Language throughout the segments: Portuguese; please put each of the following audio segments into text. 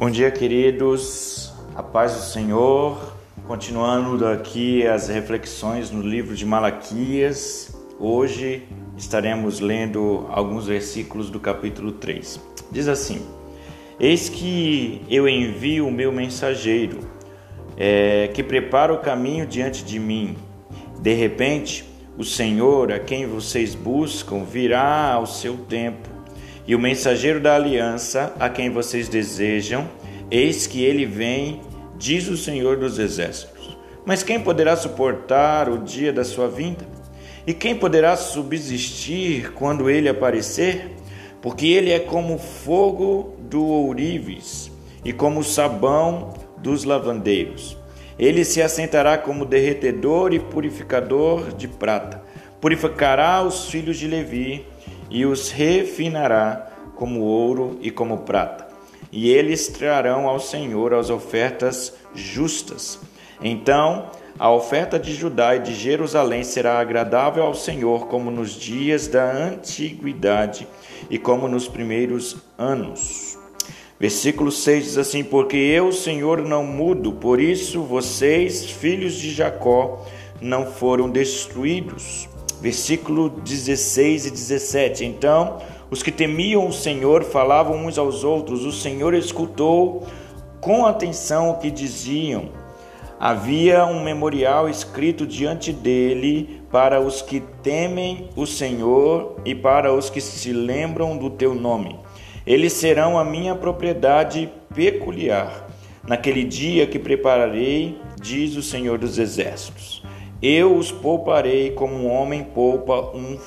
Bom dia, queridos. A paz do Senhor. Continuando aqui as reflexões no livro de Malaquias. Hoje estaremos lendo alguns versículos do capítulo 3. Diz assim: Eis que eu envio o meu mensageiro, é, que prepara o caminho diante de mim. De repente, o Senhor, a quem vocês buscam, virá ao seu tempo e o mensageiro da aliança, a quem vocês desejam, eis que ele vem, diz o Senhor dos Exércitos. Mas quem poderá suportar o dia da sua vinda? E quem poderá subsistir quando ele aparecer? Porque ele é como fogo do ourives e como sabão dos lavandeiros. Ele se assentará como derretedor e purificador de prata. Purificará os filhos de Levi e os refinará como ouro e como prata. E eles trarão ao Senhor as ofertas justas. Então, a oferta de Judá e de Jerusalém será agradável ao Senhor, como nos dias da antiguidade e como nos primeiros anos. Versículo 6 diz assim: Porque eu, Senhor, não mudo, por isso vocês, filhos de Jacó, não foram destruídos versículo 16 e 17. Então, os que temiam o Senhor falavam uns aos outros, o Senhor escutou com atenção o que diziam. Havia um memorial escrito diante dele para os que temem o Senhor e para os que se lembram do teu nome. Eles serão a minha propriedade peculiar. Naquele dia que prepararei, diz o Senhor dos Exércitos. Eu os pouparei como um homem poupa um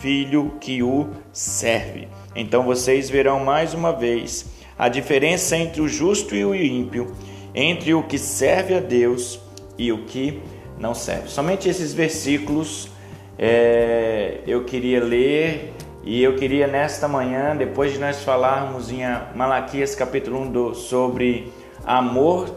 filho que o serve. Então vocês verão mais uma vez a diferença entre o justo e o ímpio, entre o que serve a Deus e o que não serve. Somente esses versículos é, eu queria ler e eu queria nesta manhã, depois de nós falarmos em Malaquias capítulo 1 do, sobre amor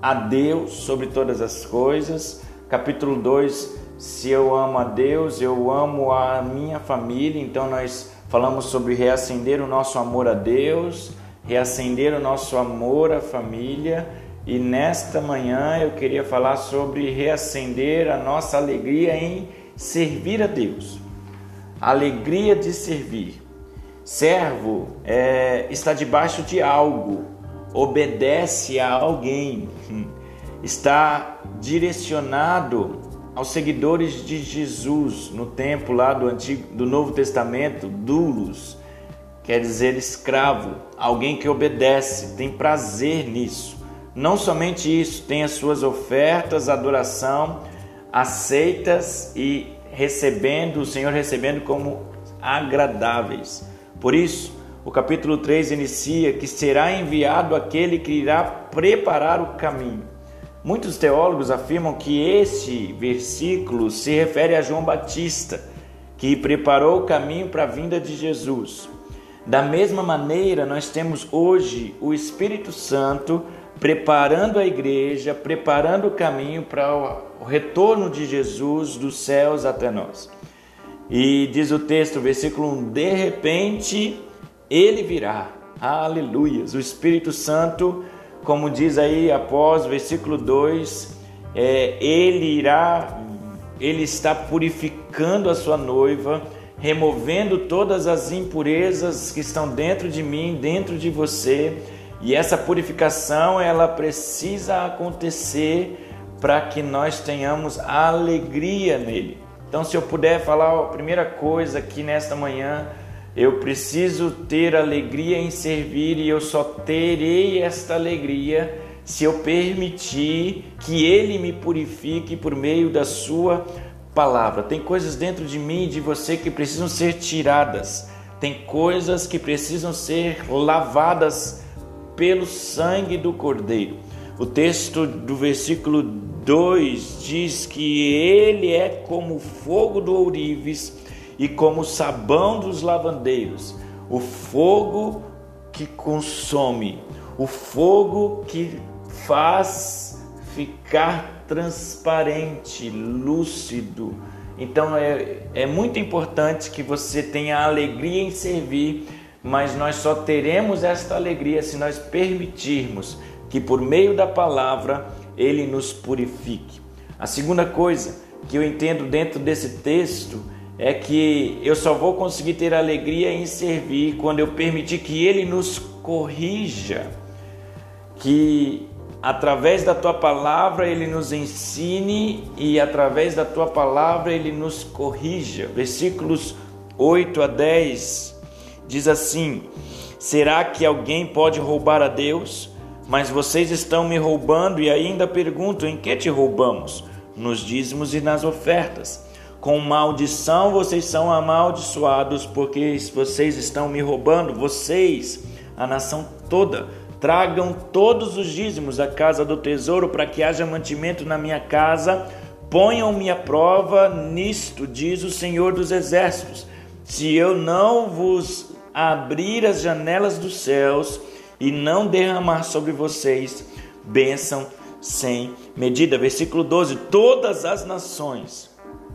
a Deus sobre todas as coisas, Capítulo 2, se eu amo a Deus, eu amo a minha família. Então nós falamos sobre reacender o nosso amor a Deus, reacender o nosso amor à família. E nesta manhã eu queria falar sobre reacender a nossa alegria em servir a Deus. alegria de servir. Servo é, está debaixo de algo, obedece a alguém está direcionado aos seguidores de Jesus no tempo lá do antigo do Novo Testamento, dulos, quer dizer escravo, alguém que obedece, tem prazer nisso. Não somente isso, tem as suas ofertas, adoração aceitas e recebendo, o Senhor recebendo como agradáveis. Por isso, o capítulo 3 inicia que será enviado aquele que irá preparar o caminho. Muitos teólogos afirmam que este versículo se refere a João Batista, que preparou o caminho para a vinda de Jesus. Da mesma maneira, nós temos hoje o Espírito Santo preparando a igreja, preparando o caminho para o retorno de Jesus dos céus até nós. E diz o texto, versículo 1: De repente ele virá. Aleluias! O Espírito Santo como diz aí após versículo 2, é, ele irá, ele está purificando a sua noiva, removendo todas as impurezas que estão dentro de mim, dentro de você, e essa purificação ela precisa acontecer para que nós tenhamos alegria nele. Então, se eu puder falar a primeira coisa aqui nesta manhã, eu preciso ter alegria em servir e eu só terei esta alegria se eu permitir que Ele me purifique por meio da Sua palavra. Tem coisas dentro de mim e de você que precisam ser tiradas, tem coisas que precisam ser lavadas pelo sangue do Cordeiro. O texto do versículo 2 diz que Ele é como fogo do ourives e como o sabão dos lavandeiros, o fogo que consome, o fogo que faz ficar transparente, lúcido. Então é, é muito importante que você tenha alegria em servir, mas nós só teremos esta alegria se nós permitirmos que por meio da palavra ele nos purifique. A segunda coisa que eu entendo dentro desse texto é que eu só vou conseguir ter alegria em servir quando eu permitir que ele nos corrija, que através da tua palavra ele nos ensine e através da tua palavra ele nos corrija. Versículos 8 a 10 diz assim: Será que alguém pode roubar a Deus? Mas vocês estão me roubando e ainda perguntam: em que te roubamos? Nos dízimos e nas ofertas. Com maldição vocês são amaldiçoados, porque vocês estão me roubando, vocês, a nação toda. Tragam todos os dízimos à casa do tesouro, para que haja mantimento na minha casa. Ponham-me à prova nisto, diz o Senhor dos Exércitos. Se eu não vos abrir as janelas dos céus e não derramar sobre vocês bênção sem medida. Versículo 12: Todas as nações,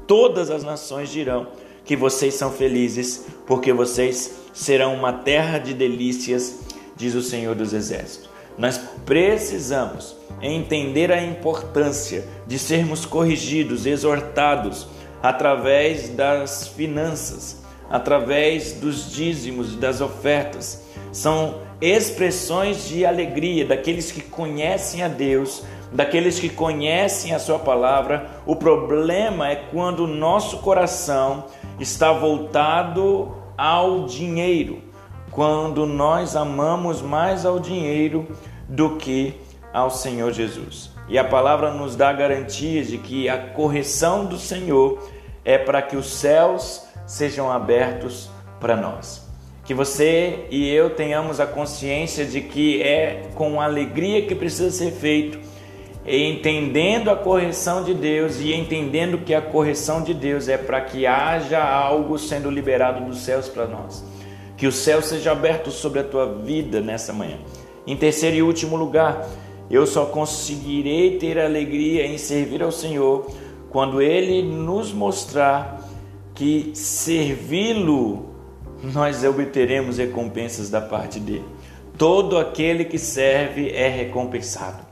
todas as nações dirão que vocês são felizes, porque vocês serão uma terra de delícias, diz o Senhor dos Exércitos. Nós precisamos entender a importância de sermos corrigidos, exortados através das finanças, através dos dízimos, das ofertas. São expressões de alegria daqueles que conhecem a Deus, daqueles que conhecem a Sua palavra. O problema é quando o nosso coração está voltado ao dinheiro, quando nós amamos mais ao dinheiro do que ao Senhor Jesus. E a palavra nos dá garantias de que a correção do Senhor é para que os céus sejam abertos para nós. Que você e eu tenhamos a consciência de que é com alegria que precisa ser feito, entendendo a correção de Deus e entendendo que a correção de Deus é para que haja algo sendo liberado dos céus para nós. Que o céu seja aberto sobre a tua vida nessa manhã. Em terceiro e último lugar, eu só conseguirei ter alegria em servir ao Senhor quando Ele nos mostrar que servi-lo nós obteremos recompensas da parte dele. Todo aquele que serve é recompensado.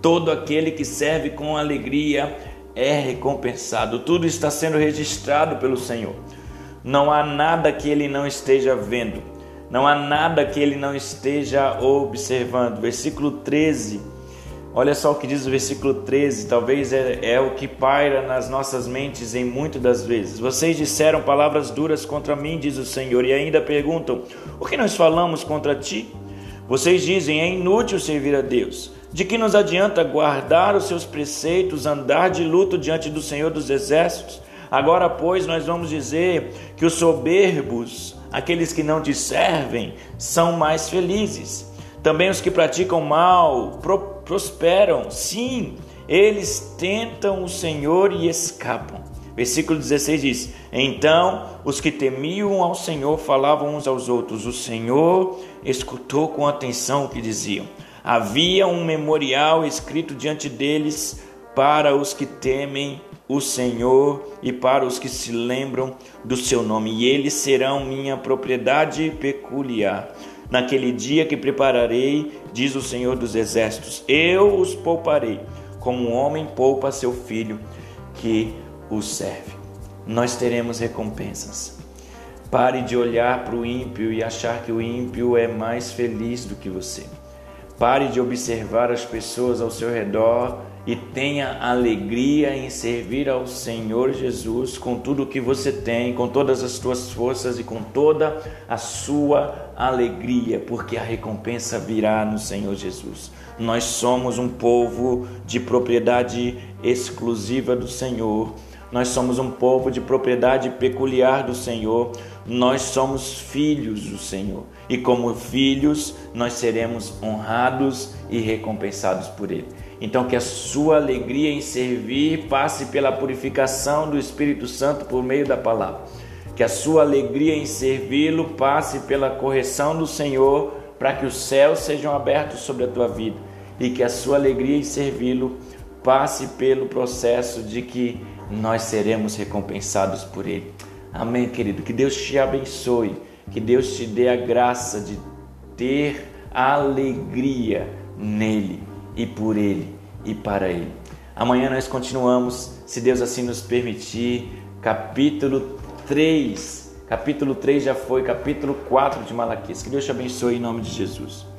Todo aquele que serve com alegria é recompensado. Tudo está sendo registrado pelo Senhor. Não há nada que ele não esteja vendo. Não há nada que ele não esteja observando. Versículo 13 Olha só o que diz o versículo 13, talvez é, é, o que paira nas nossas mentes em muitas das vezes. Vocês disseram palavras duras contra mim, diz o Senhor, e ainda perguntam: o que nós falamos contra ti? Vocês dizem: é inútil servir a Deus. De que nos adianta guardar os seus preceitos, andar de luto diante do Senhor dos Exércitos? Agora, pois, nós vamos dizer que os soberbos, aqueles que não te servem, são mais felizes. Também os que praticam mal prosperam. Sim, eles tentam o Senhor e escapam. Versículo 16 diz: Então os que temiam ao Senhor falavam uns aos outros. O Senhor escutou com atenção o que diziam. Havia um memorial escrito diante deles para os que temem o Senhor e para os que se lembram do seu nome, e eles serão minha propriedade peculiar Naquele dia que prepararei, diz o Senhor dos Exércitos, eu os pouparei, como um homem poupa seu filho que o serve. Nós teremos recompensas. Pare de olhar para o ímpio e achar que o ímpio é mais feliz do que você. Pare de observar as pessoas ao seu redor e tenha alegria em servir ao Senhor Jesus com tudo o que você tem, com todas as suas forças e com toda a sua alegria, porque a recompensa virá no Senhor Jesus. Nós somos um povo de propriedade exclusiva do Senhor. Nós somos um povo de propriedade peculiar do Senhor. Nós somos filhos do Senhor. E como filhos, nós seremos honrados e recompensados por Ele. Então, que a sua alegria em servir passe pela purificação do Espírito Santo por meio da palavra. Que a sua alegria em servi-lo passe pela correção do Senhor, para que os céus sejam abertos sobre a tua vida. E que a sua alegria em servi-lo passe pelo processo de que nós seremos recompensados por Ele. Amém, querido. Que Deus te abençoe Que Deus te dê a graça de ter alegria nele e por ele e para ele. Amanhã nós continuamos, se Deus assim nos permitir, capítulo 3. Capítulo 3 já foi capítulo 4 de Malaquias. Que Deus te abençoe em nome de Jesus.